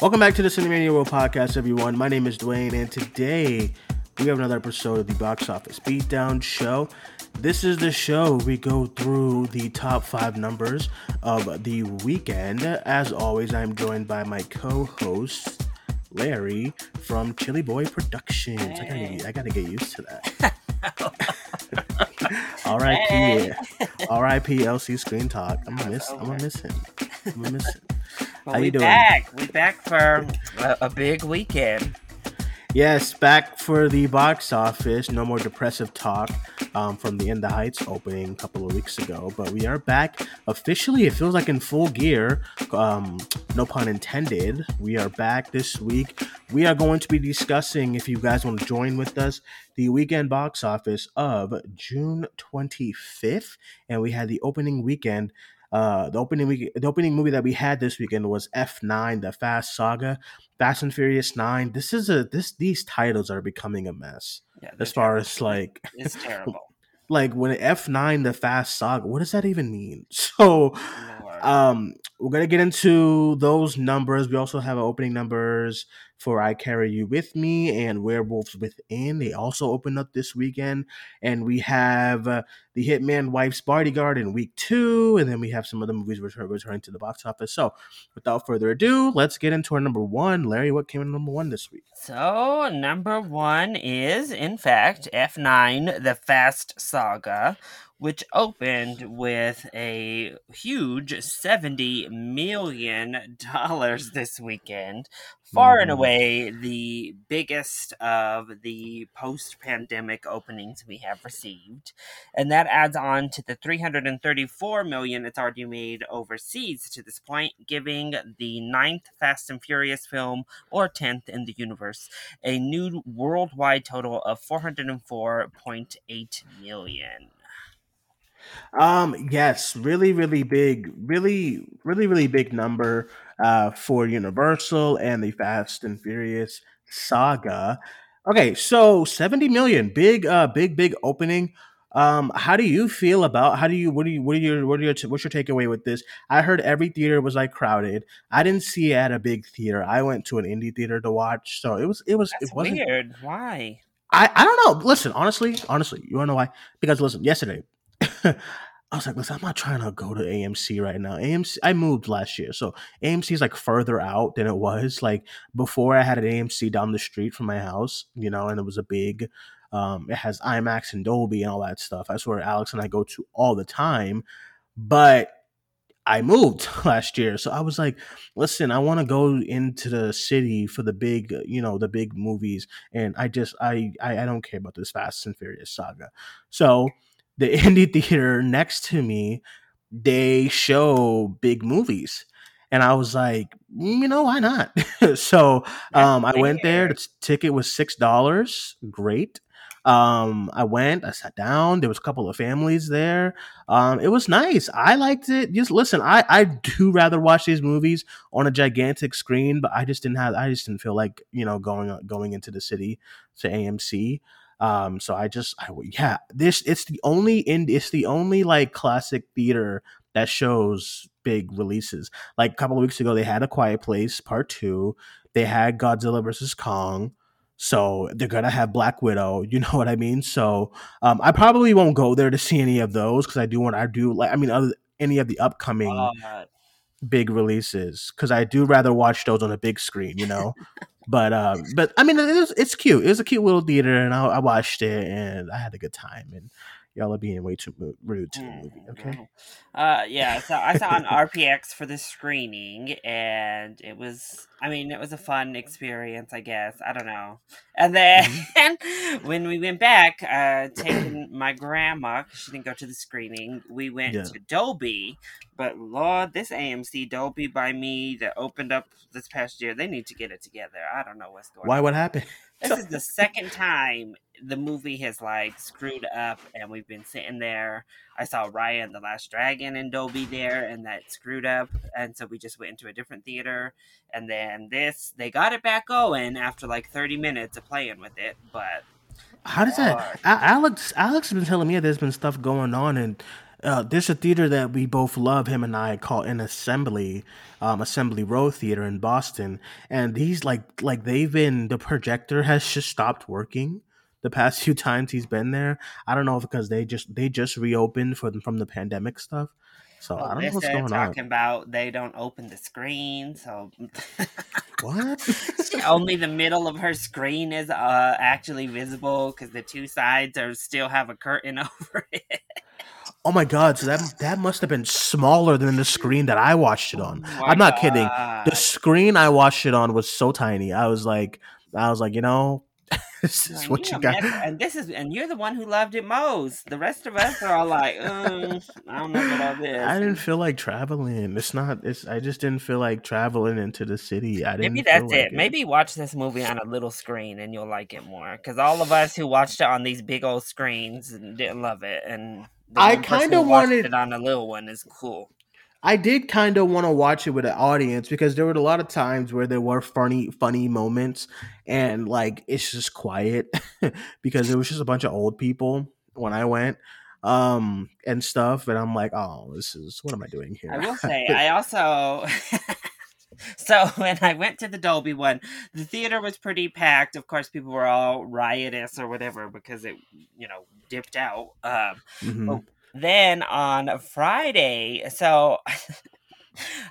Welcome back to the Cinemania World Podcast, everyone. My name is Duane, and today we have another episode of the Box Office Beatdown Show. This is the show we go through the top five numbers of the weekend. As always, I'm joined by my co-host Larry from Chili Boy Productions. I, gotta get, I gotta get used to that. R.I.P. Hey. R.I.P. LC Screen Talk. I'm gonna miss. I'm gonna miss him. I'm gonna miss him. Well, How we you doing? back. We back for a, a big weekend. Yes, back for the box office. No more depressive talk um, from the In the Heights opening a couple of weeks ago, but we are back officially. It feels like in full gear. Um, no pun intended. We are back this week. We are going to be discussing, if you guys want to join with us, the weekend box office of June 25th, and we had the opening weekend. Uh, the opening week, the opening movie that we had this weekend was F9, the Fast Saga. Fast and Furious Nine. This is a this these titles are becoming a mess Yeah, as far as like it's terrible. like when F nine the Fast Saga. What does that even mean? So um, we're gonna get into those numbers. We also have opening numbers for "I Carry You with Me" and "Werewolves Within." They also open up this weekend, and we have uh, the Hitman Wife's Bodyguard in week two, and then we have some other movies return, returning to the box office. So, without further ado, let's get into our number one. Larry, what came in number one this week? so number one is, in fact, F9: The Fast Saga, which opened with a huge seventy million dollars this weekend. Far and Mhm. away the biggest of the post-pandemic openings we have received. and that adds on to the 334 million it's already made overseas to this point giving the ninth fast and furious film or 10th in the universe a new worldwide total of 404.8 million Um, yes, really, really big, really, really, really big number uh, for Universal and the Fast and Furious saga. Okay, so 70 million, big, uh, big, big opening. Um, how do you feel about how do you what do you what are your what are your what's your takeaway with this? I heard every theater was like crowded. I didn't see it at a big theater. I went to an indie theater to watch, so it was it was that's it wasn't weird why I, I don't know. Listen, honestly, honestly, you wanna know why? Because listen, yesterday, I was like, listen, I'm not trying to go to AMC right now. AMC, I moved last year, so AMC is like further out than it was. Like before, I had an AMC down the street from my house, you know, and it was a big. Um, it has IMAX and Dolby and all that stuff. That's where Alex and I go to all the time. But I moved last year, so I was like, listen, I want to go into the city for the big, you know, the big movies, and I just, I, I, I don't care about this Fast and Furious saga. So the indie theater next to me, they show big movies. And I was like, "Mm, you know, why not? so um, I went there. The ticket was six dollars. Great. Um, I went. I sat down. There was a couple of families there. Um, it was nice. I liked it. Just listen. I I do rather watch these movies on a gigantic screen, but I just didn't have. I just didn't feel like you know going going into the city to AMC. Um, so I just, I yeah, this it's the only in it's the only like classic theater that shows big releases. Like a couple of weeks ago, they had A Quiet Place Part Two. They had Godzilla versus Kong. So they're gonna have Black Widow. You know what I mean? So um, I probably won't go there to see any of those because I do want I do like I mean other any of the upcoming uh, big releases because I do rather watch those on a big screen, you know. but um, but I mean, it is, it's cute. It was a cute little theater, and I, I watched it, and I had a good time. And y'all are being way too rude to the movie. Okay, Uh, yeah, so I saw an RPX for the screening, and it was, I mean, it was a fun experience, I guess. I don't know. And then when we went back, uh, taking my grandma, 'cause she didn't go to the screening, we went Yeah. to Dolby. But Lord, this AMC Dolby by me that opened up this past year, they need to get it together. I don't know what's going why? on. What happened? This is the second time the movie has like screwed up, and we've been sitting there. I saw Raya and the Last Dragon in Dolby there, and that screwed up, and so we just went into a different theater. And then this, they got it back going after like thirty minutes of playing with it, but How does that? A- Alex, Alex has been telling me there's been stuff going on, and uh, there's a theater that we both love. Him and I call an Assembly, um, Assembly Row Theater in Boston, and he's like like they've been the projector has just stopped working the past few times he's been there. I don't know if because they just they just reopened for from the pandemic stuff. So Well, I don't know what's going talking on. about they don't open the screen, so What? only the middle of her screen is uh, actually visible because the two sides are still have a curtain over it. oh my god! So that that must have been smaller than the screen that I watched it on. Oh I'm not kidding. The screen I watched it on was so tiny. I was like, I was like, you know, this is Like, what you you got. and this is and you're the one who loved it most. The rest of us are all like, um, I don't know about all this. I didn't feel like traveling. It's not. It's. I just didn't feel like traveling into the city. I didn't. Maybe that's like it. Maybe watch this movie on a little screen and you'll like it more. Because all of us who watched it on these big old screens didn't love it, and I kinda wanted- it on a little one is cool. I did kind of want to watch it with an audience because there were a lot of times where there were funny, funny moments, and like it's just quiet because it was just a bunch of old people when I went, um, and stuff. And I'm like, oh, this is what am I doing here? I will say, I also. so when I went to the Dolby one, the theater was pretty packed. Of course, people were all riotous or whatever because it, you know, dipped out. Um, Mhm. Then on Friday, so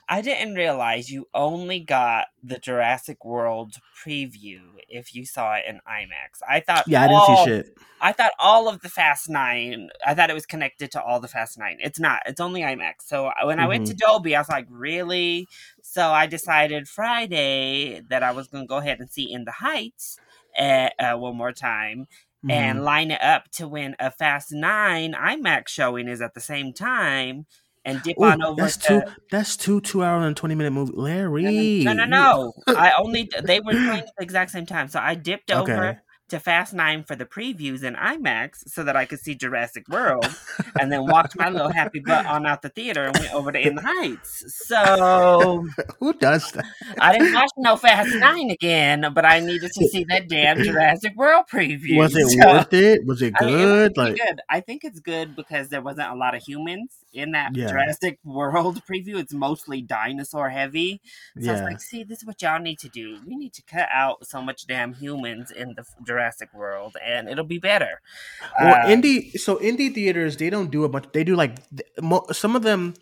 I didn't realize you only got the Jurassic World preview if you saw it in IMAX. I thought Yeah, I didn't all- see shit. I thought all of the Fast Nine. I thought it was connected to all the Fast Nine. It's not. It's only IMAX. So when I went to Dolby, I was like, really? So I decided Friday that I was going to go ahead and see In the Heights uh, uh, one more time Mhm. and line it up to when a Fast Nine IMAX showing is at the same time, and dip Ooh, on over that's to. two. That's two two hour and twenty minute movie. Larry, No, no, no. I only they were playing at the exact same time, so I dipped over Okay. To Fast Nine for the previews in IMAX so that I could see Jurassic World, and then walked my little happy butt on out the theater and went over to In the Heights. So Who does that? I didn't watch no Fast Nine again, but I needed to see that damn Jurassic World preview. Was it So- worth it? Was it I mean, it was good? like, good. I think it's good because there wasn't a lot of humans in that Yeah. Jurassic World preview. It's mostly dinosaur heavy. So I was like, see, this is what y'all need to do. We need to cut out so much damn humans in the Jurassic World, and it'll be better. Well, Uh, indie so indie theaters they don't do a bunch. They do like some of them.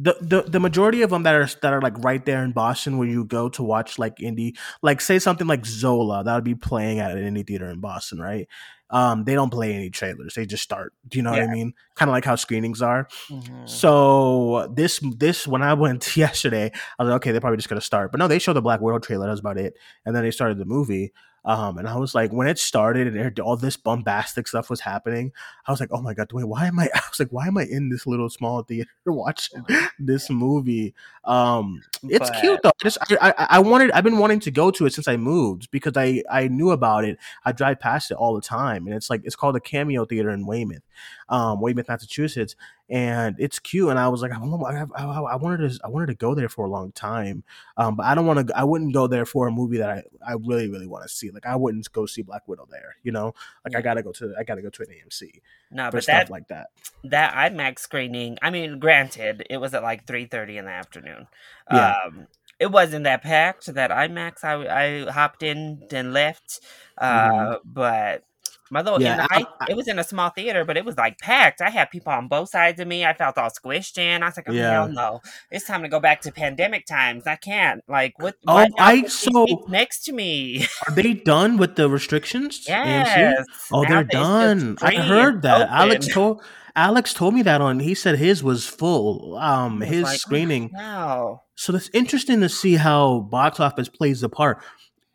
The, the the majority of them that are that are like right there in Boston where you go to watch like indie like say something like Zola that would be playing at an indie theater in Boston right um they don't play any trailers they just start do you know what I mean kind of like how screenings are mhm. so this this when I went yesterday, I was like, okay, they're probably just gonna start. But no, they showed the Black Widow trailer. That's about it. And then they started the movie. Um, and I was like, when it started and all this bombastic stuff was happening, I was like, oh my god, wait, why am I? I was like, why am I in this little small theater watching this movie? Um, it's But- cute though. I Just I, I I wanted I've been wanting to go to it since I moved because I I knew about it. I drive past it all the time, and it's like it's called the Cameo Theater in Weymouth, um, Weymouth, Massachusetts, and it's cute. And I was like, I, I, wanted to I wanted to go there for a long time, um, but I don't want to. I wouldn't go there for a movie that I I really really want to see. Like I wouldn't go see Black Widow there. You know, like I gotta go to I gotta go to an AMC no, but stuff that like that. that IMAX screening. I mean, granted, it was at like three thirty in the afternoon. Yeah. Um, it wasn't that packed. That IMAX, I I hopped in and left. Uh, but. My little. Yeah, I- I- it was in a small theater, but it was like packed. I had people on both sides of me. I felt all squished in. I was like, oh, Yeah. hell no. It's time to go back to pandemic times. I can't. Like, what? Oh, I- so- next to me. Are they done with the restrictions? AMC? yes. Oh, Now they're done. I heard that. Alex told Alex told me that on. He said his was full. Um, was his like, oh, screening. Wow. So it's interesting to see how box office plays a part.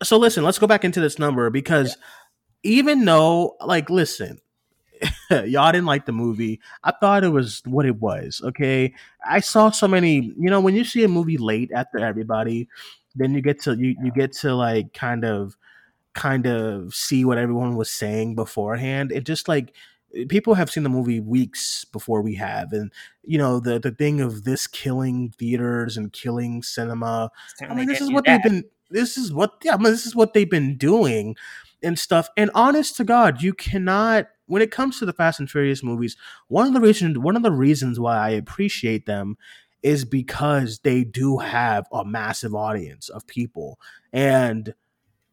So listen, let's go back into this number because even though, like, listen, y'all didn't like the movie, I thought it was what it was. Okay, I saw so many. You know, when you see a movie late after everybody, then you get to you you get to like kind of kind of see what everyone was saying beforehand. It just like people have seen the movie weeks before we have and you know the the thing of this killing theaters and killing cinema i mean this is what that. they've been this is what yeah I mean, this is what they've been doing and stuff and honest to god you cannot when it comes to the Fast and Furious movies, one of the reasons one of the reasons why I appreciate them is because they do have a massive audience of people. And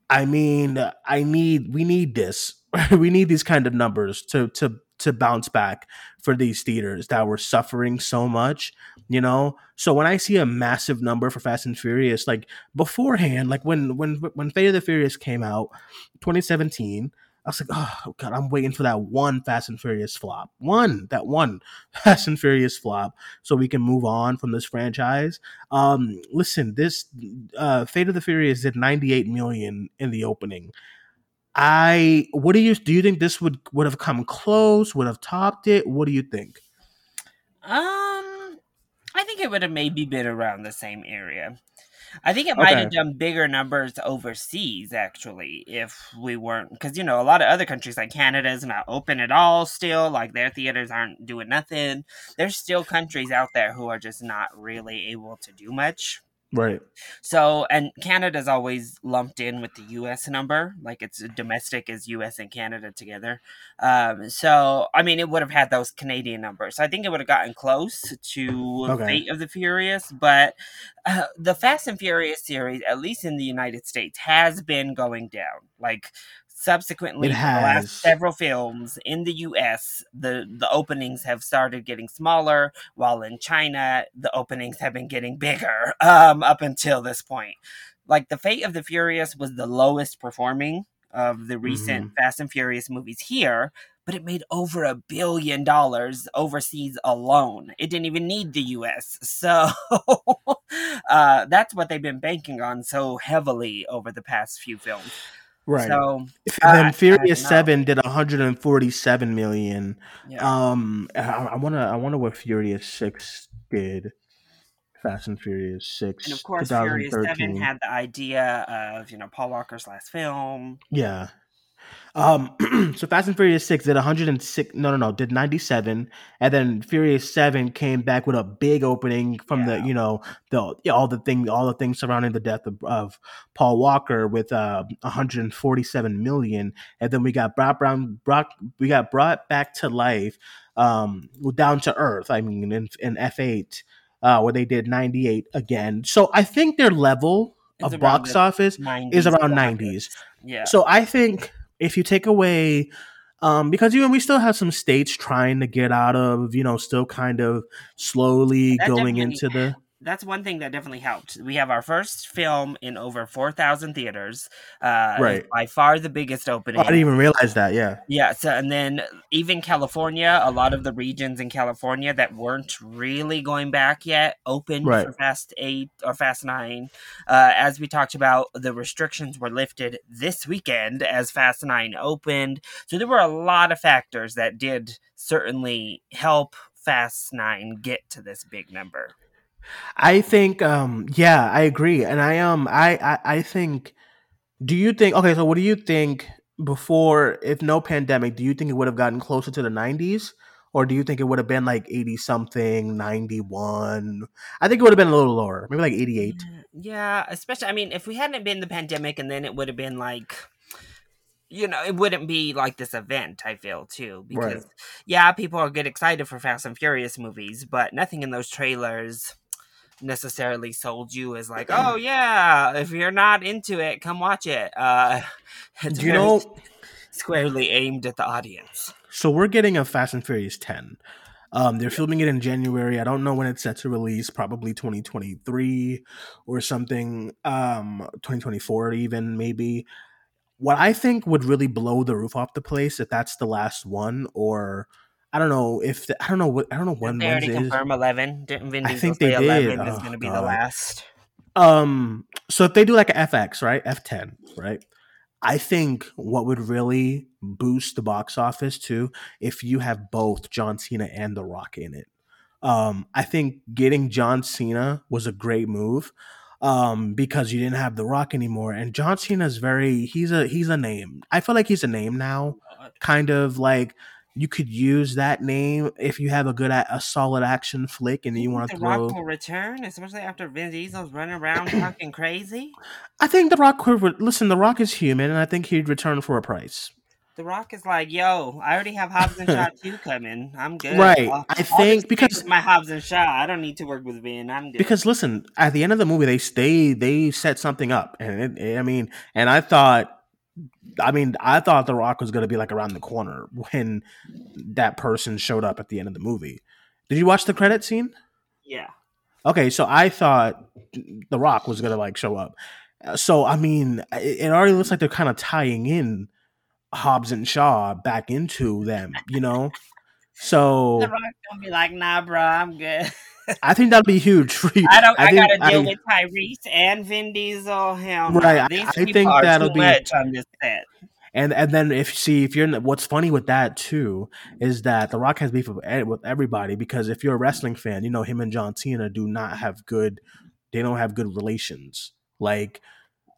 I mean, I need we need this. we need these kind of numbers to to to bounce back for these theaters that were suffering so much, you know. So when I see a massive number for Fast and Furious, like beforehand, like when when when Fate of the Furious came out, 2017, I was like, oh god, I'm waiting for that one Fast and Furious flop, one that one Fast and Furious flop, so we can move on from this franchise. Um, listen, this uh, Fate of the Furious did 98 million in the opening. I what do you do you think this would would have come close, would have topped it? What do you think? Um I think it would have maybe been around the same area. I think it might Okay. have done bigger numbers overseas actually if we weren't because you know a lot of other countries like Canada is not open at all still like their theaters aren't doing nothing. There's still countries out there who are just not really able to do much. Right. So, and Canada's always lumped in with the US number, like it's domestic is US and Canada together. Um, so, I mean, it would have had those Canadian numbers. So I think it would have gotten close to Okay. Fate of the Furious, but uh, the Fast and Furious series, at least in the United States, has been going down. Like, subsequently, the last several films in the US, the, the openings have started getting smaller, while in China, the openings have been getting bigger um, up until this point. Like the Fate of the Furious was the lowest performing of the recent Fast and Furious movies here, but it made over a billion dollars overseas alone. It didn't even need the US. So uh, that's what they've been banking on so heavily over the past few films. Right. So, and then I- Furious 7 did 147 million. yeah. Um I, I want to I wonder what Furious 6 did. Fast and Furious 6 and of course, Furious 7 2013. had the idea of, you know, Paul Walker's last film. Yeah. Um so Fast and Furious 6 did 106 no no no did 97 and then Furious 7 came back with a big opening from the you know the all the thing all the things surrounding the death of, of Paul Walker with uh 147 million and then we got brought brown brought we got brought back to life um down to earth I mean in, in F8 uh where they did 98 again. So I think their level It's of box office 90s is around 90s Yeah. so I think if you take away, um, because you know we still have some states trying to get out of, you know, still kind of slowly That going into the that's one thing that definitely helped. We have our first film in over 4,000 theaters. Uh, Right. By far the biggest Oh, opening. I didn't even realize that. Yeah, Yeah, so and then even California, a lot of the regions in California that weren't really going back yet opened Right. for Fast Eight or Fast Nine. Uh, as we talked about, the restrictions were lifted this weekend as Fast Nine opened. So there were a lot of factors that did certainly help Fast Nine get to this big number. I think. Um, yeah, I agree, and I um, I, I, I think. Do you think? Okay, so what do you think before? If no pandemic, do you think it would have gotten closer to the nineties? Or do you think it would have been like 80 something, 91? I think it would have been a little lower, maybe like 88. Yeah, especially I mean, if we hadn't been the pandemic, and then it would have been like, you know, it wouldn't be like this event. I feel too because Right. yeah, people are get excited for Fast and Furious movies, but nothing in those trailers necessarily sold you as like, oh yeah, if you're not into it, come watch it. Uh, it's Do you know? squarely aimed at the audience. So we're getting a Fast and Furious 10. Um, they're filming it in January. I don't know when it's set to release. Probably 2023 or something. Um, 2024 even maybe. What I think would really blow the roof off the place if that's the last one, or I don't know if the, I don't know what I don't know when they already is. confirm eleven. Didn't Vin I Diesel think say they did. eleven is Oh, going to be the last? Um, so if they do like a FX, right? F10, right? I think what would really boost the box office too, if you have both John Cena and The Rock in it. Um, I think getting John Cena was a great move. Um, because you didn't have The Rock anymore. And John Cena's very he's a he's a name. I feel like he's a name now. Kind of like you could use that name if you have a good a, solid action flick and you want to throw the Rock will return, especially after Vin Diesel's running around talking crazy. I think The Rock could listen. The Rock is human, and I think he'd return for a price. The Rock is like, yo, I already have Hobbs and Shaw 2 coming. I'm good. Right. I'll- I think because my Hobbs and Shaw. I don't need to work with Vin. I'm good. because listen, at the end of the movie, they they they set something up, and it, I mean, and I thought, I mean, I thought The Rock was going to be like around the corner when that person showed up at the end of the movie. Did you watch the credit scene? yeah. Okay, so I thought The Rock was going to like show up. So I mean, it, already looks like they're kind of tying in Hobbs and Shaw back into them, you know. So The Rock gonna be like, nah, bro, I'm good. I think that'll be huge for you. I don't. I, think- gotta deal I- with Tyrese and Vin Diesel. Him. Right, I- These I people think are that'll too be- much on this set. And and then if see if you're in, what's funny with that too is that The Rock has beef with, with everybody because if you're a wrestling fan, you know him and John Cena do not have good, they don't have good relations. Like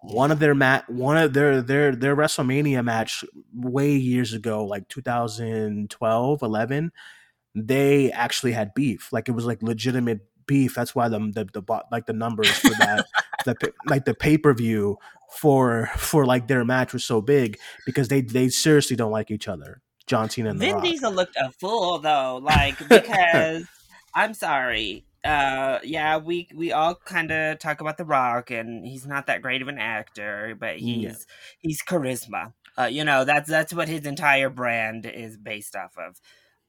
one of their mat, one of their their their WrestleMania match way years ago, like 2012, 11, they actually had beef. Like it was like legitimate beef. That's why the the, the like the numbers for that the like the pay per view for for like their match was so big because they they seriously don't like each other. John Cena and The Vin Rock. Diesel looked a fool though, like because I'm sorry. Uh yeah, we we all kind of talk about The Rock and he's not that great of an actor, but he's Yeah. he's charisma. Uh you know, that's that's what his entire brand is based off of.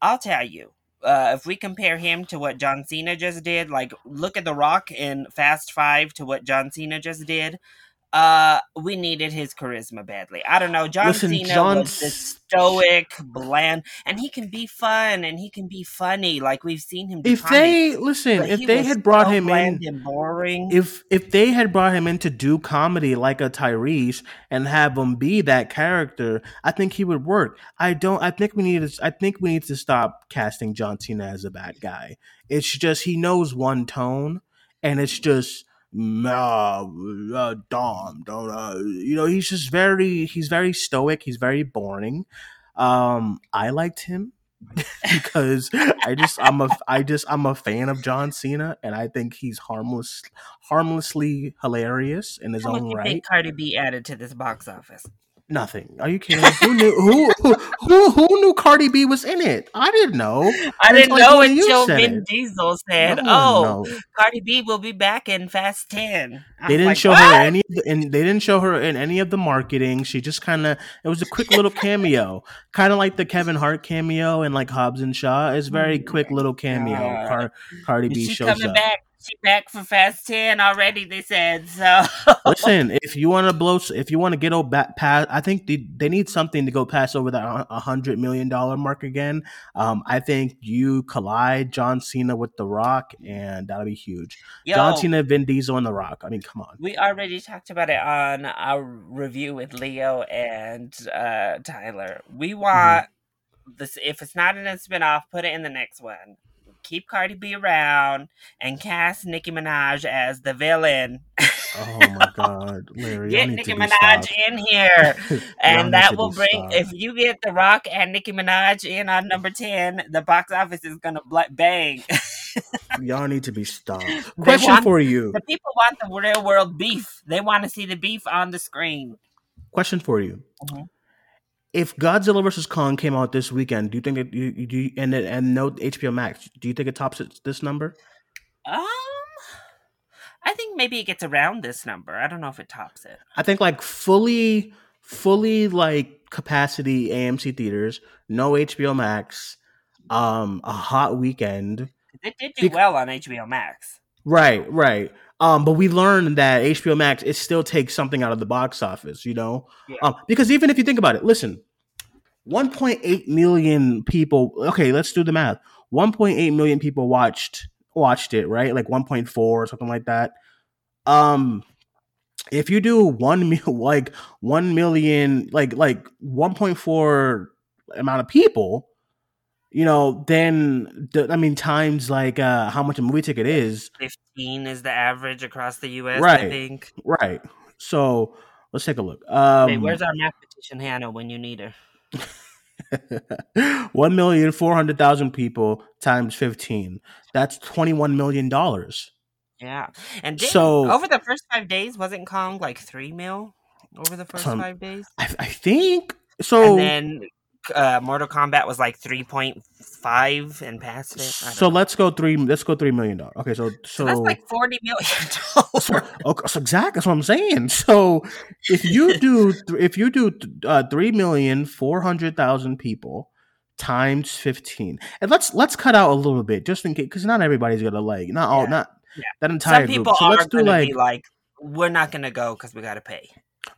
I'll tell you. Uh, if we compare him to what John Cena just did, like look at The Rock in Fast Five to what John Cena just did, uh, we needed his charisma badly. I don't know. John Listen, Cena John was this stoic, bland, and he can be fun and he can be funny. Like we've seen him. Do if comedy, they listen, if they had brought so him in, and boring. if if they had brought him in to do comedy like a Tyrese and have him be that character, I think he would work. I don't. I think we need to. I think we need to stop casting John Cena as a bad guy. It's just he knows one tone, and it's just. Nah, uh, Dom, don't uh, you know? He's just very, he's very stoic. He's very boring. Um, I liked him because I just I'm a I just I'm a fan of John Cena and I think he's harmless harmlessly hilarious in his How own right. Cardi B added to this box office? Nothing. Are you kidding? who knew who, who who who knew Cardi B was in it? I didn't know. I didn't Until, know until Vin it. Diesel said, No "Oh, knows. Cardi B will be back in Fast 10. I They didn't like, show "What?" her any, and they didn't show her in any of the marketing. She just kind of, it was a quick little cameo, kind of like the Kevin Hart cameo and like Hobbs and Shaw. It's very mm, quick little cameo. Car, Cardi B shows up. back. She back for Fast 10 already. They said so. Listen, if you want to blow, if you want to get over back past, I think they, they need something to go past over that a hundred million dollar mark again. Um, I think you collide John Cena with The Rock, and that'll be huge. Yo, John Cena, Vin Diesel, and The Rock. I mean, come on. we already talked about it on our review with Leo and uh, Tyler. We want this. If it's not in a spinoff, put it in the next one. Keep Cardi B around and cast Nicki Minaj as the villain. Oh my God, Larry, Get Nicki Minaj stopped. in here. And that will bring stopped. if you get the rock and nicki minaj in on number 10 the box office is gonna bang Y'all need to be stopped. Question want- for you. the people want the real world beef they want to see the beef on the screen Question for you. Mhm. If Godzilla vs Kong came out this weekend, do you think it, you, you, do you, and and no HBO Max, do you think it tops this number? um i think maybe it gets around this number i don't know if it tops it I think like fully, fully like capacity AMC theaters, no HBO Max, um, a hot weekend. it did do Bec- well on hbo max Right, right. Um, but we learned that HBO Max it still takes something out of the box office, you know. Yeah. Um, because even if you think about it, listen, 1.8 million people. Okay, let's do the math. 1.8 million people watched watched it, right? Like 1.4 or something like that. Um, if you do one mil, like one million, like like 1.4 amount of people, you know, then the, I mean times like uh how much a movie ticket is, 15 is the average across the us Right, i think right? So let's take a look. Um, hey where's our mathematician hannah when you need her one million four hundred thousand people times fifteen. That's twenty one million dollars. Yeah, and So- over the first five days, wasn't Kong like three mil over the first five days? I, I think So and then uh, Mortal Kombat was like three point five and past it. So know. let's go three. Let's go three million dollars. Okay, so so, So that's like forty million so, dollars. okay, so exactly that's what I'm saying. So if you do if you do uh, three million four hundred thousand people times fifteen, and let's let's cut out a little bit just in case because not everybody's gonna like not all Yeah. not Yeah. that entire Some people group. So are let's do like be like, we're not gonna go because we gotta pay.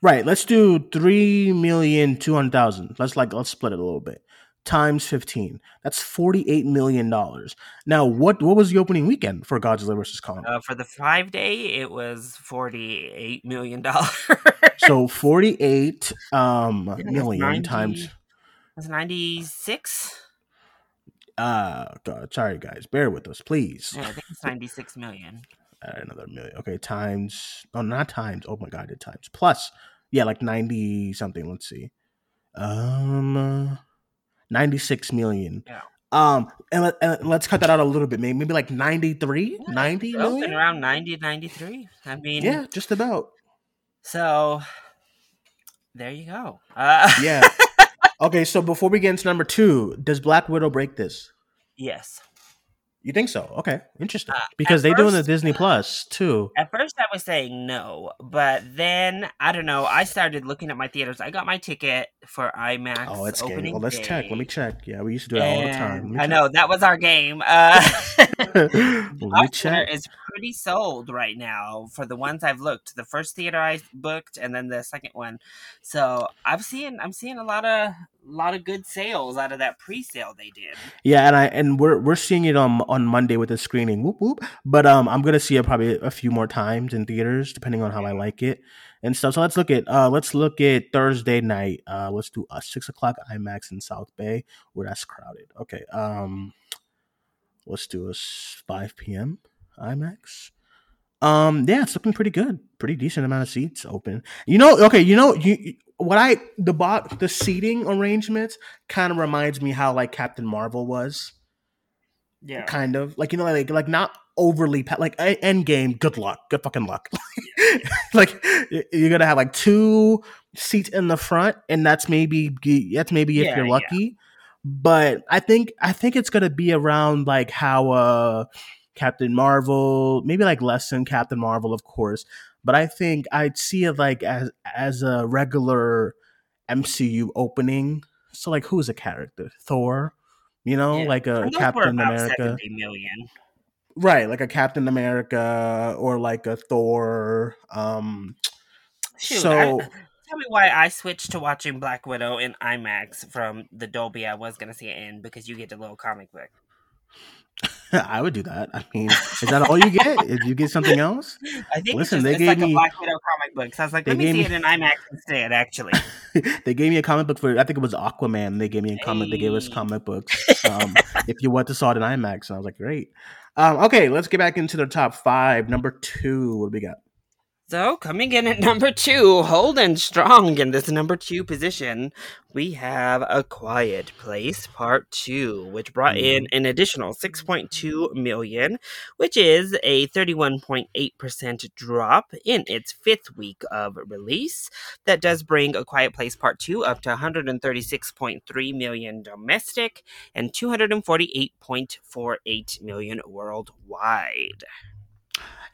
Right. Let's do three million two hundred thousand. Let's like let's split it a little bit. Times fifteen. That's forty eight million dollars. Now, what what was the opening weekend for Godzilla vs Kong? Uh, for the five day, it was forty eight million dollars. so forty eight um Yeah, million 90. times. was ninety six. Uh, God, sorry guys, bear with us, please. Yeah, I think it's ninety six million. Another million. Okay, times. Oh, not times. Oh my God, it times plus. Yeah, like ninety something. Let's see. Um, ninety six million. Yeah. Um, and, and let's cut that out a little bit. Maybe maybe like 93, 90 It's open million. around 90, 93. I mean, Yeah, just about. So there you go. Uh, Yeah. okay, so before we get into number two, does Black Widow break this? yes. You think so? Okay, interesting. Uh, because at they doing the Disney Plus too. At first, I was saying no, but then I don't know. I started looking at my theaters. I got my ticket for IMAX. Oh, it's opening Well, let's check. Let me check. Yeah, we used to do it all the time. and I know that was our game. Uh. Let me check. is pretty sold right now for the ones I've looked. The first theater I booked, and then the second one. So I'm seeing I'm seeing a lot of lot of good sales out of that pre-sale they did. Yeah, and I and we're we're seeing it on on Monday with the screening. Whoop whoop. But um, I'm gonna see it probably a few more times in theaters, depending on how I like it and stuff. So let's look at uh, let's look at Thursday night. Uh, let's do a six o'clock IMAX in South Bay where that's crowded. Okay. Um, let's do a five p.m. IMAX. Um, yeah, it's looking pretty good. Pretty decent amount of seats open. You know, okay, you know, you what I the bot the seating arrangements kind of reminds me how like Captain Marvel was Yeah. kind of like you know like like not overly pa- like end game good luck good fucking luck like you're gonna have like two seats in the front and that's maybe that's maybe if Yeah, you're yeah. lucky but i think i think it's gonna be around like how uh captain marvel maybe like less than captain marvel of course but i think i'd see it like as as a regular mcu opening so like who's a character thor you know Yeah. like a And those were captain america 70 million. right like a captain america or like a thor um Shoot, so I- tell me why I switched to watching Black Widow in IMAX from the Dolby I was going to see it in because you get the little comic book. i would do that. I mean is that all you get if you get something else? I think Listen, it's, just, they gave like me- a Black Widow comic book. So I was like, let me see me- it in IMAX instead, actually. they gave me a comic book for i think it was aquaman they gave me a comic they gave us comic books um if you want to saw it in imax. And i was like great. Um okay let's get back into the top five. Number two what do we got So, coming in at number two, holding strong in this number two position, we have A Quiet Place Part 2, which brought in mm-hmm. an additional 6.2 million, which is a 31.8% drop in its fifth week of release. That does bring A Quiet Place Part 2 up to 136.3 million domestic and 248.48 million worldwide.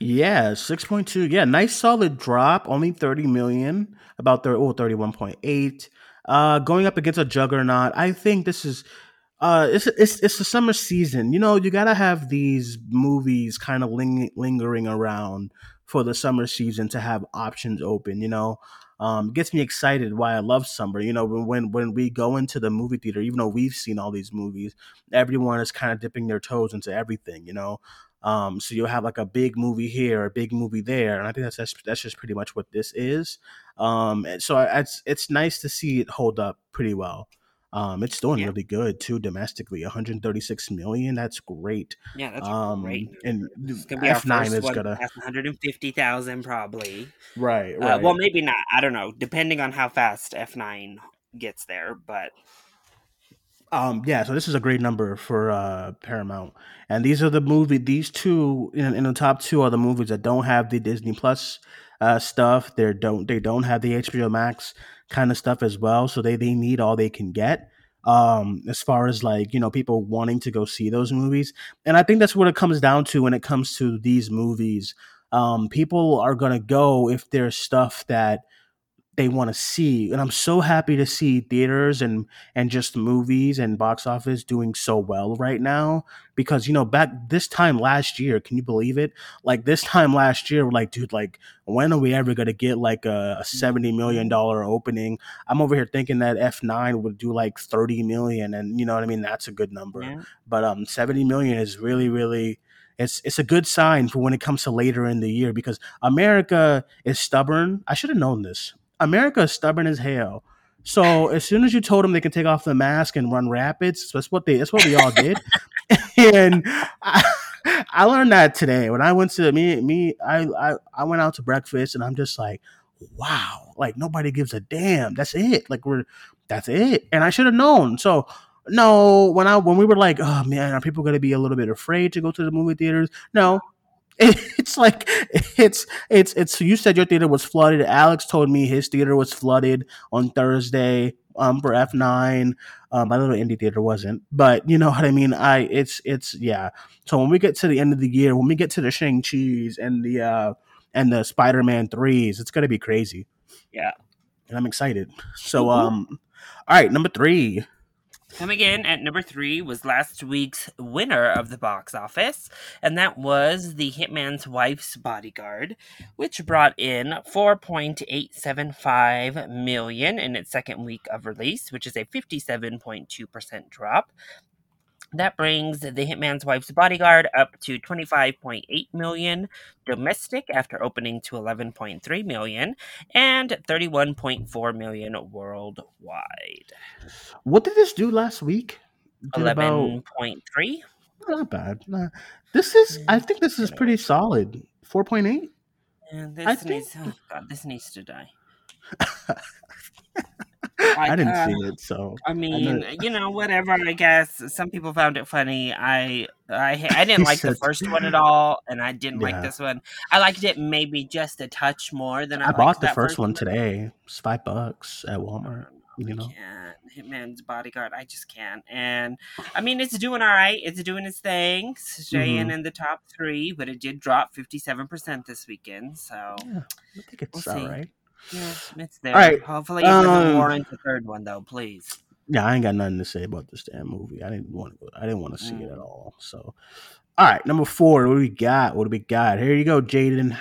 Yeah, 6.2. Yeah, nice solid drop. Only 30 million, about 30, oh, 31.8. Uh, going up against a juggernaut. I think this is uh it's it's it's the summer season. You know, you got to have these movies kind of ling- lingering around for the summer season to have options open, you know. Um, gets me excited why I love summer. You know, when when we go into the movie theater, even though we've seen all these movies, everyone is kind of dipping their toes into everything, you know. Um, so you'll have like a big movie here, a big movie there, and I think that's that's, that's just pretty much what this is. Um, and so I- it's it's nice to see it hold up pretty well. Um, it's doing Yeah. really good too domestically, 136 million. That's great. Yeah, that's Um, great. and gonna be F9 first is gonna past 150,000 probably. right, Uh, right. well, maybe not. I don't know, depending on how fast F9 gets there. But Um, yeah, so this is a great number for uh, Paramount, and these are the movie. These two in, in the top two are the movies that don't have the Disney Plus uh, stuff. They don't they don't have the HBO Max kind of stuff as well. So they they need all they can get um as far as like you know people wanting to go see those movies and i think that's what it comes down to when it comes to these movies um people are gonna go if there's stuff that they want to see and i'm so happy to see theaters and and just movies and box office doing so well right now because you know back this time last year can you believe it like this time last year we're like dude like when are we ever going to get like a, a 70 million dollar opening i'm over here thinking that f9 would do like 30 million and you know what i mean that's a good number Yeah. but um 70 million is really really it's it's a good sign for when it comes to later in the year because America is stubborn. I should have known this. America is stubborn as hell. So as soon as you told them they can take off the mask and run rapids, that's what they that's what we all did. and I, I learned that today when I went to me me I, I I went out to breakfast and I'm just like, wow, like nobody gives a damn. That's it. Like we're that's it. And I should have known. So no, when I when we were like, oh man, are people going to be a little bit afraid to go to the movie theaters? No, it's like it's it's it's. You said your theater was flooded. Alex told me his theater was flooded on Thursday. Um, for F nine, um, my little indie theater wasn't, but you know what I mean. I it's it's yeah. So when we get to the end of the year, when we get to the Shang Chi's and the uh and the Spider Man threes, it's gonna be crazy. Yeah. and I'm excited. So Mhm. um, all right, number three. Coming in at number three was last week's winner of the box office, and that was The Hitman's Wife's Bodyguard, which brought in 4.875 million in its second week of release, which is a 57.2% drop. That brings The Hitman's Wife's Bodyguard up to 25.8 million domestic after opening to 11.3 million and 31.4 million worldwide. What did this do last week? Did about 11.3 not bad. Nah. This is I mm, think this is pretty solid. Four point eight. And I this think- needs oh god, this needs to die. I didn't uh, see it, so I mean, know- you know, whatever. I guess some people found it funny. I, I, I didn't like the first one at all, and I didn't like this one. I liked it maybe just a touch more than I, I bought the first one today. It's five bucks at Walmart. You know. Hitman's Bodyguard. I just can't. And I mean, it's doing all right. It's doing its thing, staying Mm-hmm. in the top three, but it did drop fifty-seven percent this weekend. So yeah, I think it's We'll all see. right. Yeah, it's there. All right, Hopefully, doesn't um, warrant a third one, though. Please. Yeah, I ain't got nothing to say about this damn movie. I didn't want to. I didn't want to see it at Mm. all. So, all right, number four. What do we got? What do we got? Here you go, Jaden.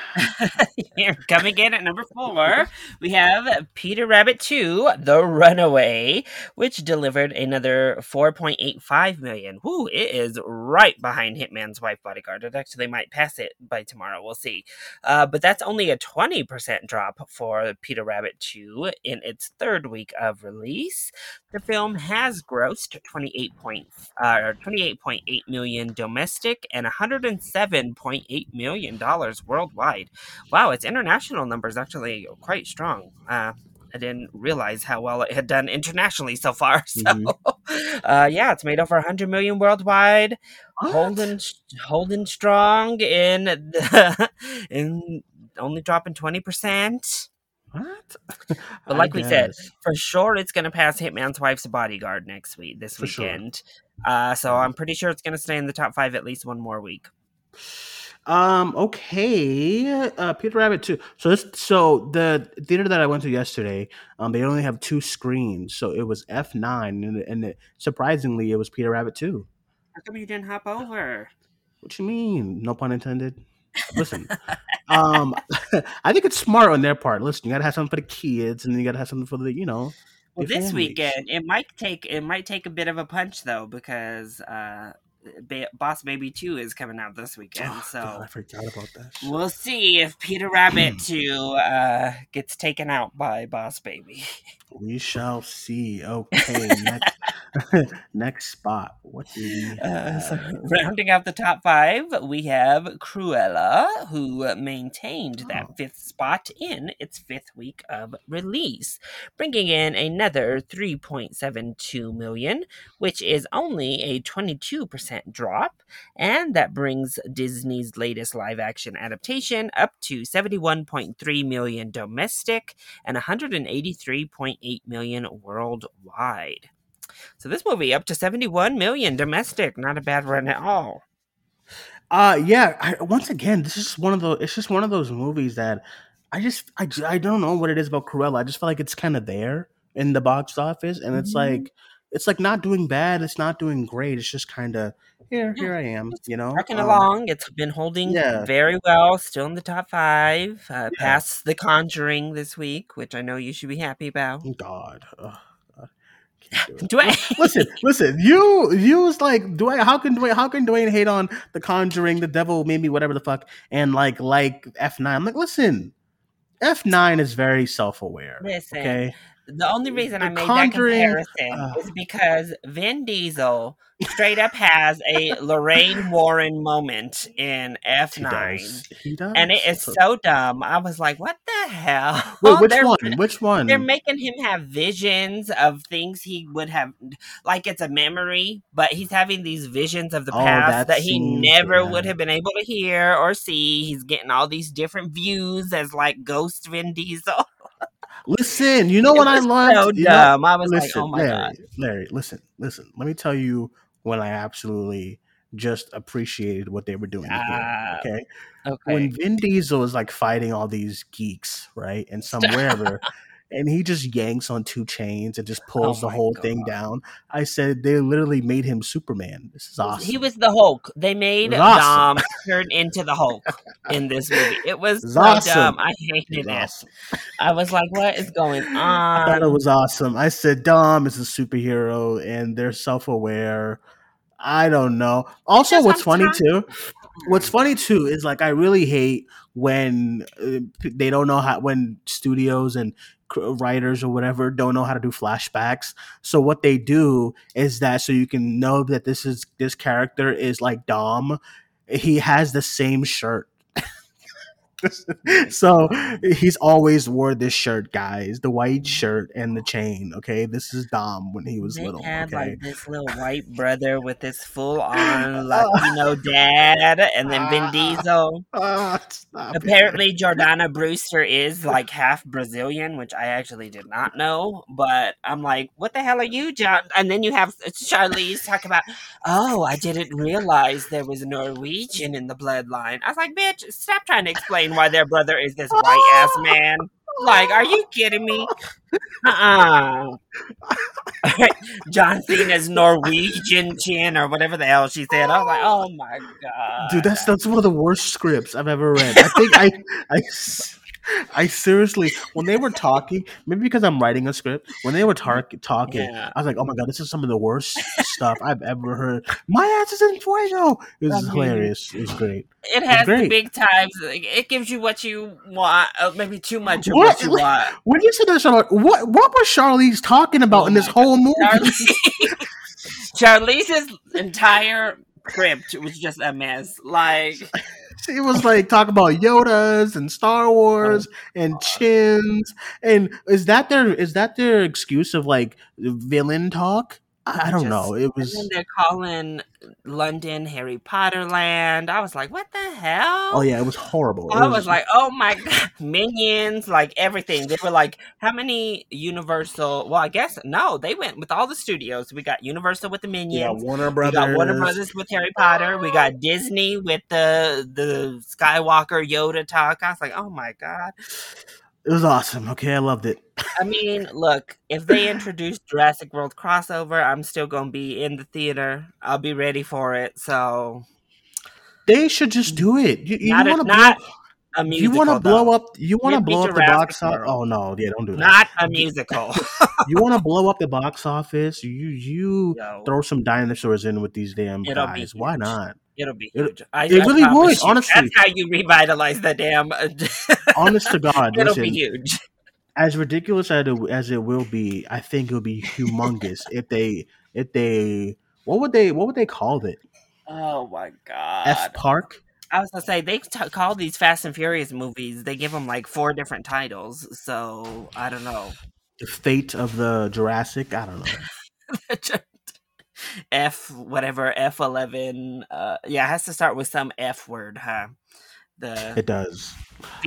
Here, coming in at number four, we have Peter Rabbit 2, The Runaway, which delivered another 4.85 million. Whoo, it is right behind Hitman's Wife Bodyguard. It actually might pass it by tomorrow. We'll see. Uh, but that's only a 20% drop for Peter Rabbit 2 in its third week of release. The film has grossed 28 point, uh, 28.8 million domestic and 107.8 million dollars worldwide. Wow, its international numbers actually quite strong. Uh, I didn't realize how well it had done internationally so far. So, Mhm. uh, yeah, it's made over 100 million worldwide, What? holding holding strong in the, in only dropping 20 percent. What? But I like we said, for sure it's going to pass Hitman's Wife's Bodyguard next week, this For sure. weekend. Uh, so I'm pretty sure it's going to stay in the top five at least one more week. Um. Okay. Uh, Peter Rabbit too. So this. So the theater that I went to yesterday, um, they only have two screens. So it was F nine, and and it, surprisingly, it was Peter Rabbit too. How come you didn't hop over? What you mean? No pun intended. Listen, um, I think it's smart on their part. Listen, you gotta have something for the kids, and then you gotta have something for the, you know. Well, this families. weekend it might take it might take a bit of a punch though because uh, ba- Boss Baby Two is coming out this weekend. Oh, so God, I forgot about that. shit. we'll see if Peter Rabbit Two uh, gets taken out by Boss Baby. We shall see. Okay, next, spot. What do we Uh, so rounding out the top five, we have Cruella, who maintained that Oh. fifth spot in its fifth week of release, bringing in another 3.72 million, which is only a 22% drop, and that brings Disney's latest live action adaptation up to 71.3 million domestic and 183.8 million worldwide. So this movie up to 71 million domestic, not a bad run at all. Uh yeah, I, once again, this is one of the it's just one of those movies that I just I, I don't know what it is about Cruella. I just feel like it's kind of there in the box office and it's Mhm. like it's like not doing bad, it's not doing great. It's just kind of here Yeah, here I am, you know. Trucking Um, along, it's been holding yeah. very well, still in the top five. Uh, Yeah. Past The Conjuring this week, which I know you should be happy about. God. Ugh, God. Can't do I? listen, listen. You, you was like Duane. How can Duane? How can Duane hate on The Conjuring, The Devil, maybe whatever the fuck, and like like F nine? I'm like, listen, F nine is very self aware. Listen, Okay, the only reason I made Conjuring, that comparison uh, is because Vin Diesel straight up has a Lorraine Warren moment in F9. does. He does. And it is So- so dumb. I was like, what the hell? Wait, which They're- one? Which one? They're making him have visions of things he would have, like it's a memory, but he's having these visions of the Oh, past that that he scene, never yeah. would have been able to hear or see. He's getting all these different views as like Ghost Vin Diesel. Listen, you know It what I loved? so You know- I was like, oh my Larry, god. Larry, listen, listen. Let me tell you when I absolutely just appreciated what they were doing here. Ah, Okay. Okay. when Vin Diesel is like fighting all these geeks, right, and some wherever, and he just yanks on two chains and just pulls Oh the whole thing down. I said they literally made him Superman. This is awesome. He was the Hulk. They made awesome. Dom turn into the Hulk in this movie. It was so awesome. dumb. I hated it. awesome. I was like, what is going on? I thought it was awesome. I said Dom is a superhero and they're self-aware. I don't know. Also, what's funny too, what's funny too is like I really hate when uh, they don't know how when studios and writers or whatever don't know how to do flashbacks. So what they do is that so you can know that this is this character is like Dom. He has the same shirt. so he's always wore this shirt, guys. The white shirt and the chain. Okay, this is Dom when he was they little. had Okay, like this little white brother with this full on Latino dad, and then Vin Ah. Diesel. Ah, stop it. Apparently, Jordana Brewster is like half Brazilian, which I actually did not know. But I'm like, what the hell are you, John? And then you have Charlize talk about, oh, I didn't realize there was a Norwegian in the bloodline. I was like, bitch, stop trying to explain why their brother is this white ass man. Like, are you kidding me? Uh uh John Cena's Norwegian chin or whatever the hell she said. I was like, oh my god. Dude, that's that's one of the worst scripts I've ever read. I think I, I, s- I seriously, when they were talking, maybe because I'm writing a script, when they were tar- talking, Yeah. I was like, oh my god, this is some of the worst stuff I've ever heard. My ass is in fuego. It was I mean- hilarious. It's great. It has the big times. It gives you what you want, uh, maybe too much of What? what you want. When you said that, Charlotte, what what was Charlize talking about Oh in this my whole movie? Charlize, Charlize's entire script was just a mess. Like, She was like talk about Yodas and Star Wars Oh, and chins. And is that their is that their excuse of like villain talk? I, don't Just- know. It was they're calling London Harry Potter Land. I was like, what the hell? oh yeah, it was horrible. It I was like, oh my god, minions, like everything. They were like, how many Universal? Well, I guess no, they went with all the studios. We got Universal with the Minions. Warner We Brothers. got Warner Brothers with Harry Potter. We got Disney with the the Skywalker Yoda talk. I was like, oh my god. It was awesome. Okay, I loved it. I mean, look, if they introduce Jurassic World crossover, I'm still gonna be in the theater. I'll be ready for it. So They should just do it. You, you not a, want to not blow, a you want to blow up you want to blow up the box office. Oh no, yeah, don't do that. Not a musical. you want to blow up the box office? You you Yo, throw some dinosaurs in with these damn It'll guys. Why not? it'll be huge. I, it I really would, you. honestly. That's how you revitalize the damn. Honest to God, it'll listen. be huge. As ridiculous as it, as it will be, I think it'll be humongous if they if they what would they what would they call it? Oh my god! F Park. I was gonna say they t- call these Fast and Furious movies. They give them like four different titles. So I don't know. The fate of the Jurassic. I don't know. F whatever F eleven. Uh, yeah, it has to start with some F word, huh? The it does.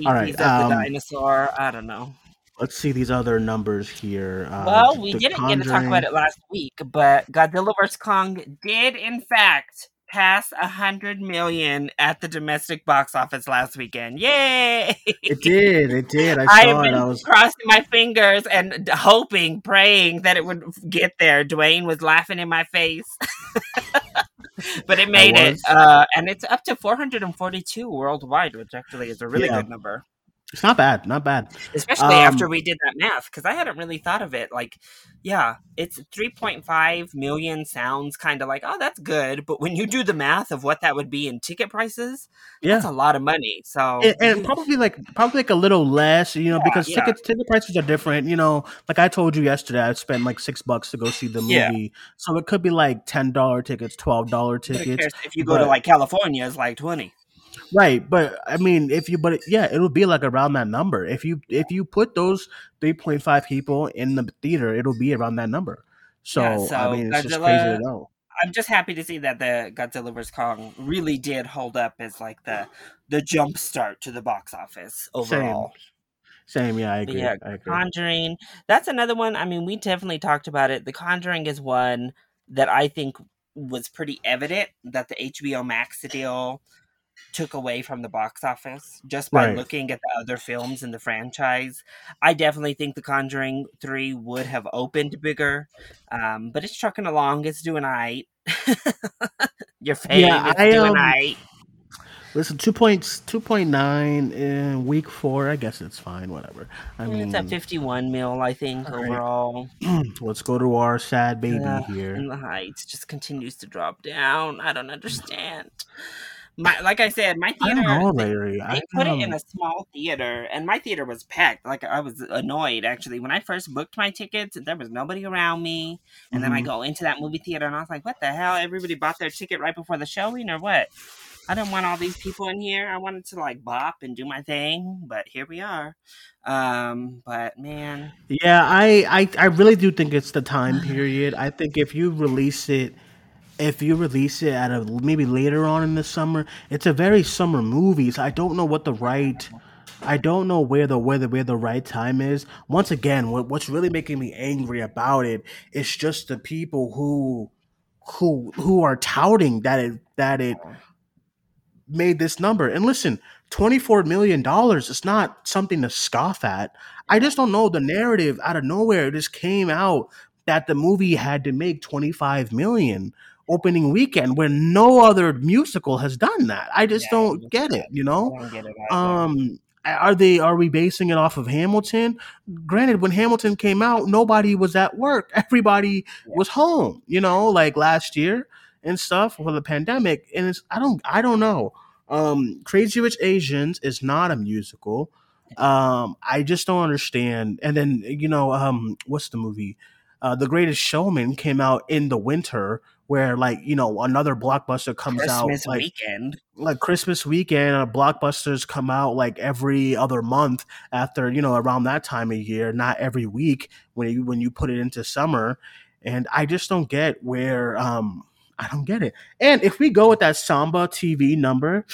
All right, um, the dinosaur. I don't know. Let's see these other numbers here. Uh, well, we didn't Conjuring... get to talk about it last week, but Godzilla vs Kong did in fact pass a hundred million at the domestic box office last weekend. Yay! It did. It did. I, I saw have been it. I was crossing my fingers and hoping, praying that it would get there. Duane was laughing in my face. but it made it, uh, and it's up to 442 worldwide, which actually is a really yeah. good number. It's not bad, not bad. Especially um, after we did that math, because I hadn't really thought of it. Like, yeah, it's 3.5 million sounds kind of like, oh, that's good. But when you do the math of what that would be in ticket prices, yeah. that's a lot of money. So, and, and probably like probably like a little less, you know, yeah, because yeah. tickets ticket prices are different. You know, like I told you yesterday, I spent like six bucks to go see the movie, yeah. so it could be like ten dollar tickets, twelve dollar tickets. If you go but, to like California, it's like twenty. Right, but I mean, if you, but yeah, it'll be like around that number. If you if you put those three point five people in the theater, it'll be around that number. So, yeah, so I mean, it's Godzilla, just crazy to know. I'm just happy to see that the Godzilla vs Kong really did hold up as like the the jump start to the box office overall. Same, Same yeah, I agree. yeah, I agree. Conjuring. That's another one. I mean, we definitely talked about it. The Conjuring is one that I think was pretty evident that the HBO Max deal took away from the box office just by right. looking at the other films in the franchise. I definitely think The Conjuring 3 would have opened bigger, um, but it's trucking along. It's doing all right. Your fave yeah, I, doing um, right. Listen, two points, two point nine in week four. I guess it's fine. Whatever. I mean, it's at fifty one mil, I think overall. Let's go to our sad baby here. And the heights just continues to drop down. I don't understand my like I said, my theater know, they, they put it in a small theater, and my theater was packed. Like I was annoyed actually when I first booked my tickets. There was nobody around me, and mm-hmm. then I mm-hmm. go into that movie theater, and I was like, "What the hell? Everybody bought their ticket right before the showing, or what?" I didn't want all these people in here. I wanted to like bop and do my thing, but here we are. Um, but man, yeah, I, I I really do think it's the time period. I think if you release it if you release it at a maybe later on in the summer, it's a very summer movie. So I don't know what the right I don't know where the where the where the right time is. Once again, what, what's really making me angry about it is just the people who who who are touting that it that it made this number. And listen, twenty four million dollars is not something to scoff at. I just don't know the narrative out of nowhere It just came out that the movie had to make 25 million opening weekend where no other musical has done that. I just yeah, don't get it, you know? It um are they are we basing it off of Hamilton? Granted, when Hamilton came out, nobody was at work. Everybody yeah. was home, you know, like last year and stuff for the pandemic. And it's I don't I don't know. Um Crazy Rich Asians is not a musical. Um I just don't understand. And then you know, um what's the movie? Uh, the Greatest Showman came out in the winter, where like you know another blockbuster comes Christmas out like weekend. like Christmas weekend. Uh, blockbusters come out like every other month after you know around that time of year, not every week when you when you put it into summer. And I just don't get where um I don't get it. And if we go with that Samba TV number,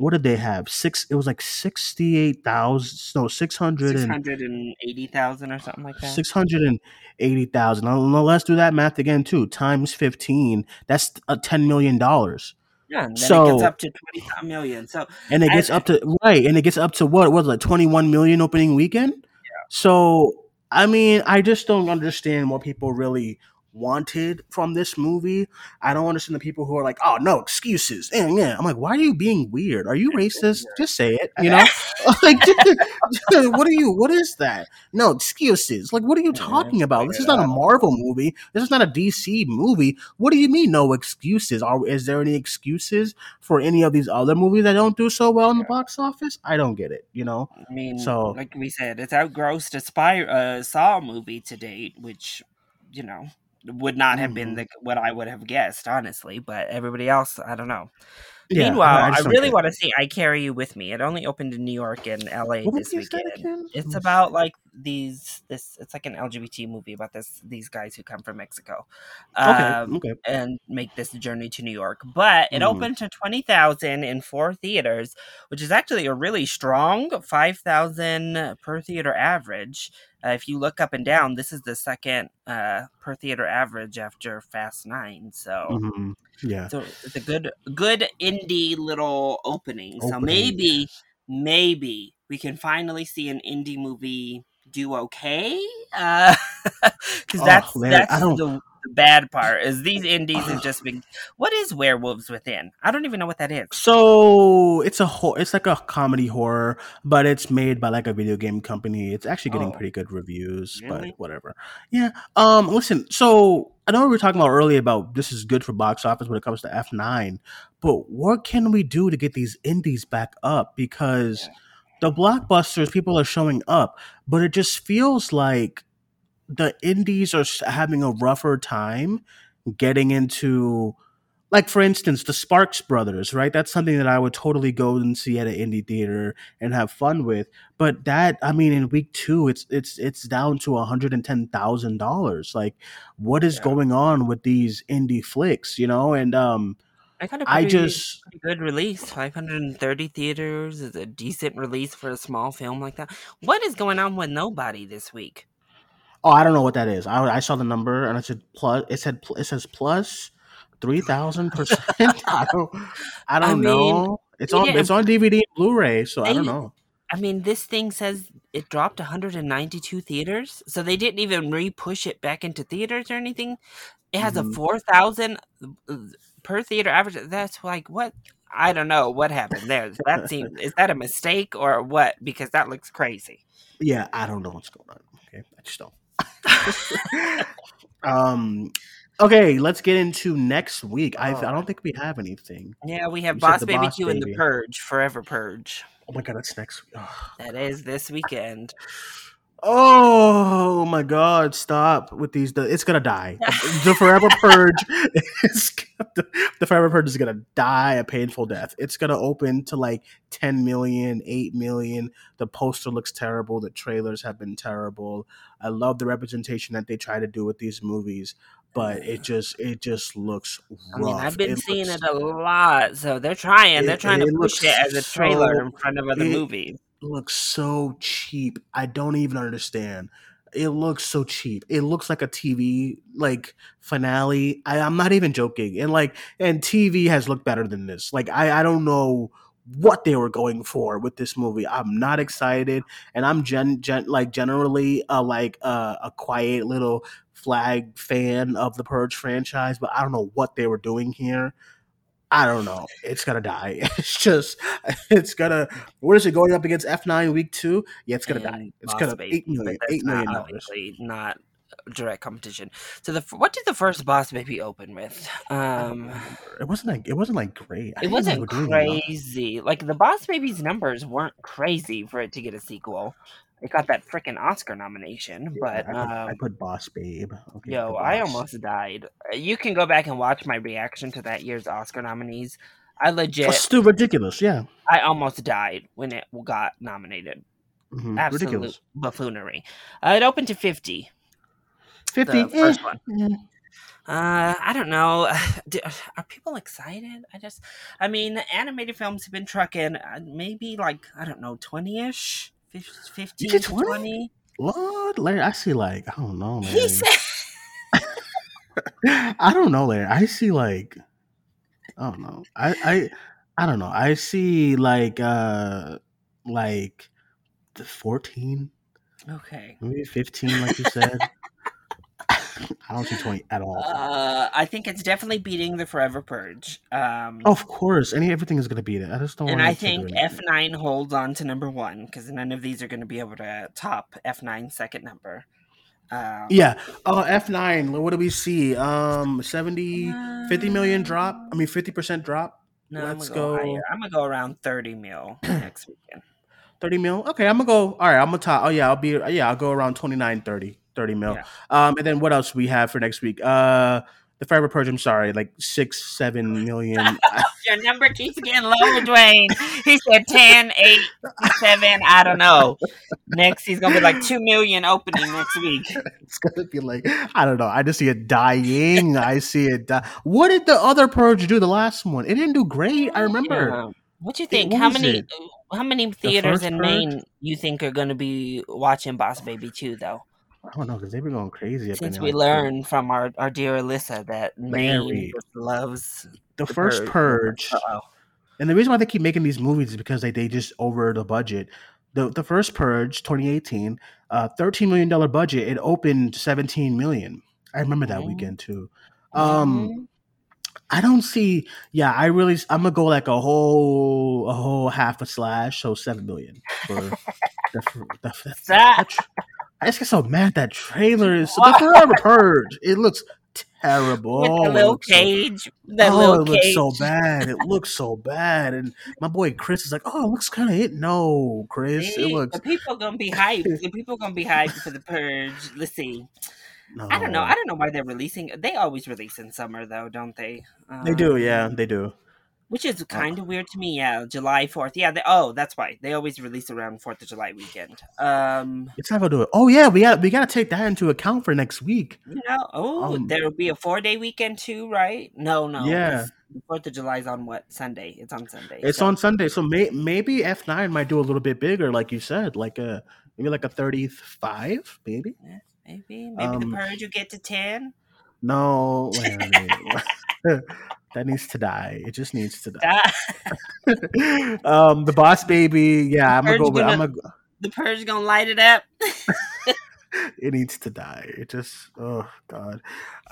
what did they have? Six. It was like sixty-eight thousand. No, six hundred and eighty thousand or something like that. Six hundred and eighty thousand. Now, let's do that math again too. Times fifteen. That's a uh, ten million dollars. Yeah, and then so, it gets up to twenty million. So and it gets I, up to right, and it gets up to what? What was it? Twenty-one million opening weekend. Yeah. So I mean, I just don't understand what people really wanted from this movie. I don't understand the people who are like, "Oh, no excuses." And yeah, I'm like, "Why are you being weird? Are you racist? Just say it." You know, like, what are you? What is that? No excuses. Like, what are you talking about? This is not a Marvel movie. This is not a DC movie. What do you mean, no excuses? Are is there any excuses for any of these other movies that don't do so well in the box office? I don't get it. You know, I mean, so like we said, it's outgrossed a spy uh, Saw movie to date, which you know would not have been Mhm. the what I would have guessed, honestly. But everybody else, I don't know. Yeah, Meanwhile, I, don't really want to see "I Carry You with Me." It only opened in New York and L.A. What this movie is that weekend. It's Let's about like these this. It's like an LGBT movie about this these guys who come from Mexico, um, okay. and make this journey to New York. But it Mhm. opened to twenty thousand in four theaters, which is actually a really strong five thousand per theater average. Uh, if you look up and down, this is the second uh, per theater average after Fast Nine. So. Mhm. Yeah. So it's a good, good indie little opening. So maybe, maybe we can finally see an indie movie do okay. Because Oh, that's that's the, the bad part. Is these indies have just been. What is Werewolves Within? I don't even know what that is. So it's a ho- it's like a comedy horror, but it's made by like a video game company. It's actually getting Oh. pretty good reviews, Really? but whatever. Yeah. Um. Listen. So I know we were talking about earlier about this is good for box office when it comes to F nine, but what can we do to get these indies back up? Because Yeah. The blockbusters, people are showing up, but it just feels like the indies are having a rougher time getting into like for instance the sparks brothers right? That's something that i would totally go and see at an indie theater and have fun with but that i mean in week two it's it's it's down to $110000 like what is Yeah. going on with these indie flicks you know? And um I got a i pretty, just good release. 530 theaters is a decent release for a small film like that. What is going on with Nobody this week? oh i don't know what that is i, I saw the number and i said plus it said it says plus 3000% i don't i don't I mean, know it's on it's on dvd and blu-ray so i don't know I mean, this thing says it dropped 192 theaters, so they didn't even re-push it back into theaters or anything. It has Mhm. a 4,000 uh, per theater average. That's like what? I don't know what happened there. That seems is that a mistake or what? Because that looks crazy. Yeah, I don't know what's going on. Okay, I just don't. um, okay, let's get into next week. I I Oh. don't think we have anything. Yeah, we have You Boss Baby Boss 2 and The Purge, Forever Purge. Oh my god, that's next week. Ugh. That is this weekend. Oh my god, stop with these. It's gonna die. The Forever Purge is the, the Forever Purge is gonna die a painful death. It's gonna open to like 10 million, 8 million. The poster looks terrible. The trailers have been terrible. I love the representation that they try to do with these movies, but it just it just looks I mean. I've been seeing looks- it a lot, so they're trying. They're trying to push it as a trailer so- in front of other it- movies. Looks so cheap. I don't even understand. It looks so cheap. It looks like a TV like finale. I, I'm not even joking. And like, and TV has looked better than this. Like, I, I don't know what they were going for with this movie. I'm not excited, and I'm gen, gen like generally uh, like a quiet little flag fan of the Purge franchise, but I don't know what they were doing here. I don't know. It's gonna die. It's just, it's gonna. What is it going up against F nine week two? Yeah, it's gonna die. It's gonna Baby, eight million. Eight million not, dollars. obviously not direct competition. So the what did the first Boss Baby open with? Um, It wasn't like it wasn't like great. I it didn't think they wasn't were doing enough. crazy. Like the Boss Baby's numbers weren't crazy for it to get a sequel. It got that freaking Oscar nomination, but I put, I um, put Boss Babe. Okay, Yo, I Boss. almost died. Uh, You can go back and watch my reaction to that year's Oscar nominees. I legit, That's still ridiculous. Yeah, I almost died when it got nominated. Mhm. Absolute ridiculous. buffoonery. Uh, it opened to 50, Fifty. the first eh, one. Uh, I don't know. Do- Are people excited? I just, I mean, animated films have been trucking uh, maybe like, I don't know, 20 ish? 15 said to 20? 20? Lord, Larry, I see like I don't know, man. He said, I don't know, Larry. I see like I don't know. I I I don't know. I see like uh like the fourteen, okay. maybe fifteen, like you said. I don't see twenty at all. Uh, I think it's definitely beating the Forever Purge. Um, of course, any everything is gonna beat it. I just don't. and I to think. F nine holds on to number one because none of these are going to be able to top F 9 second number. Um, Yeah. Uh, F nine. What do we see? Um, 70, 50 million drop. I mean, fifty percent drop. No, Let's I'm gonna go. go- I'm gonna go around thirty mil next weekend. Thirty mil. Okay, I'm gonna go. All right, I'm gonna top. Oh yeah, I'll be. Yeah, I'll go around 29, 30. 30 mil. Yeah. Um, and then what else we have for next week? Uh, the Forever Purge. I'm sorry, like six, seven million. Your number keeps getting lower, Duane. He said 10, 8, 7, I don't know. Next, he's going to be like 2 million opening next week. it's gonna be like I don't know. I just see it dying. I see it. Die. What did the other Purge do? The last one, it didn't do great. I remember. Yeah. What you think? what How many it? how many theaters first in Purge? Maine you think are going to be watching Boss Baby 2 though? I don't know because they've been going crazy. up Since in we learned from our, our dear Alyssa that Mary. loves the the first Purge. Purge. And the reason why they keep making these movies is because they, they just over the budget. The the first Purge, 2018, uh, 13 million dollar budget. It opened 17 million. I remember that Mhm. weekend too. Um, Mhm. I don't see. Yeah, I really. I'm gonna go like a whole a whole half a slash, so seven million for the, the, the, Stop. that tra- I just get so mad that trailer is the Forever Purge. It looks terrible. with the It little so- cage. that oh, little it looks cage. so bad. It looks so bad. And my boy Chris is like, "Oh, it looks kind of it." No, Chris, it See, looks. the people gonna be hyped. The people gonna be hyped for the purge. Let's see. No. I don't know. I don't know why they're releasing. They always release in summer though, don't they? They do, Um, yeah, they do. Which is kind of weird to me. Yeah, July fourth. Yeah. They, oh, that's why they always release around Fourth of July weekend. Um, It's not gonna do it. Oh yeah, we got we got to take that into account for next week. you know. Oh, Um, there will be a four day weekend too, right? No, no. Yeah. Fourth of July is on what Sunday? It's on Sunday. It's so- on Sunday, so may, maybe F nine might do a little bit bigger, like you said, like a maybe like a thirty five, maybe. Maybe maybe um, the purge will get to ten. No, wait a minute. that needs to die. It just needs to die. Um, the boss baby, yeah, I'm gonna go with. I'm gonna- gonna. the purge gonna light it up. It needs to die. It just, oh god,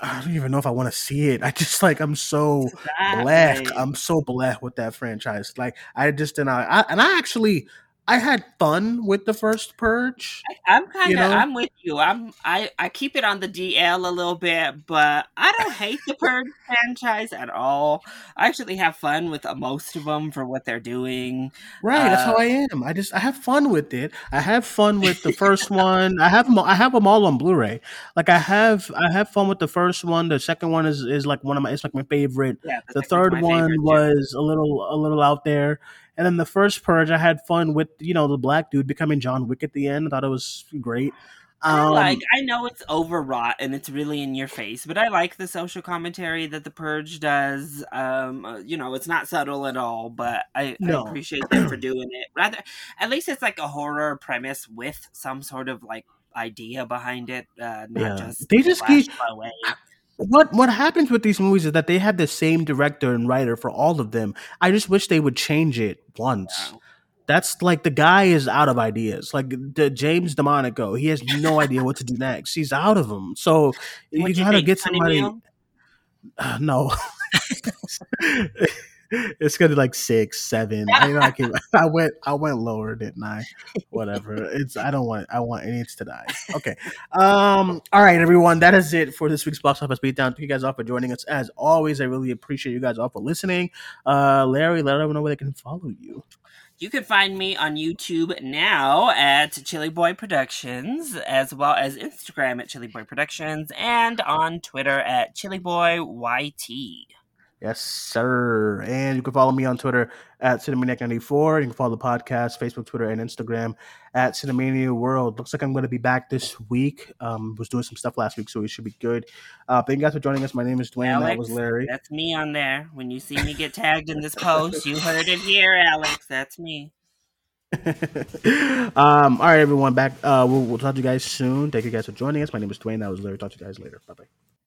I don't even know if I want to see it. I just like I'm so black. I'm so black with that franchise. Like I just did not. I, and I actually I had fun with the first Purge. I'm kind You of know? I'm with you. I'm I I keep it on the DL a little bit, but I don't hate the Purge franchise at all. I actually have fun with uh, most of them for what they're doing. Right, that's how Uh, I am. I just I have fun with it. I have fun with the first one. I have them. I have them all on Blu-ray. Like I have I have fun with the first one. The second one is is like one of my. It's like my favorite. Yeah, The second's third one favorite, too. was a little a little out there. And then the first Purge, I had fun with you know the black dude becoming John Wick at the end. I thought it was great. I Um, like I know it's overwrought and it's really in your face, but I like the social commentary that the Purge does. Um, uh, you know, it's not subtle at all, but I, No. I appreciate them for doing it. Rather, at least it's like a horror premise with some sort of like idea behind it. Uh, not Yeah. just They just keep-. What what happens with these movies is that they have the same director and writer for all of them. I just wish they would change it once. Wow. That's like the guy is out of ideas. Like the James DeMonaco, he has no idea what to do next. He's out of them. So you gotta get somebody. Uh, no, it's gonna be like six, seven. I, know, I, can, I went, I went lower, didn't I? Whatever. It's I don't want, I want it to die. Okay. Um. All right, everyone. That is it for this week's box office beatdown. Thank you guys all for joining us. As always, I really appreciate you guys all for listening. Uh, Larry, let everyone know where they can follow you. You can find me on YouTube now at Chili Boy Productions, as well as Instagram at Chili Boy Productions, and on Twitter at Chili Boy YT. Yes, sir. And you can follow me on Twitter at Cinemaniac94. You can follow the podcast, Facebook, Twitter, and Instagram at Cinemania World. Looks like I'm going to be back this week. Um, was doing some stuff last week, so we should be good. Uh, thank you guys for joining us. My name is Duane. that was Larry. That's me on there. When you see me get tagged in this post, you heard it here, Alex. That's me. um, all right, everyone. Back. Uh, we'll, we'll talk to you guys soon. Thank you guys for joining us. My name is Duane. That was Larry. Talk to you guys later. Bye bye.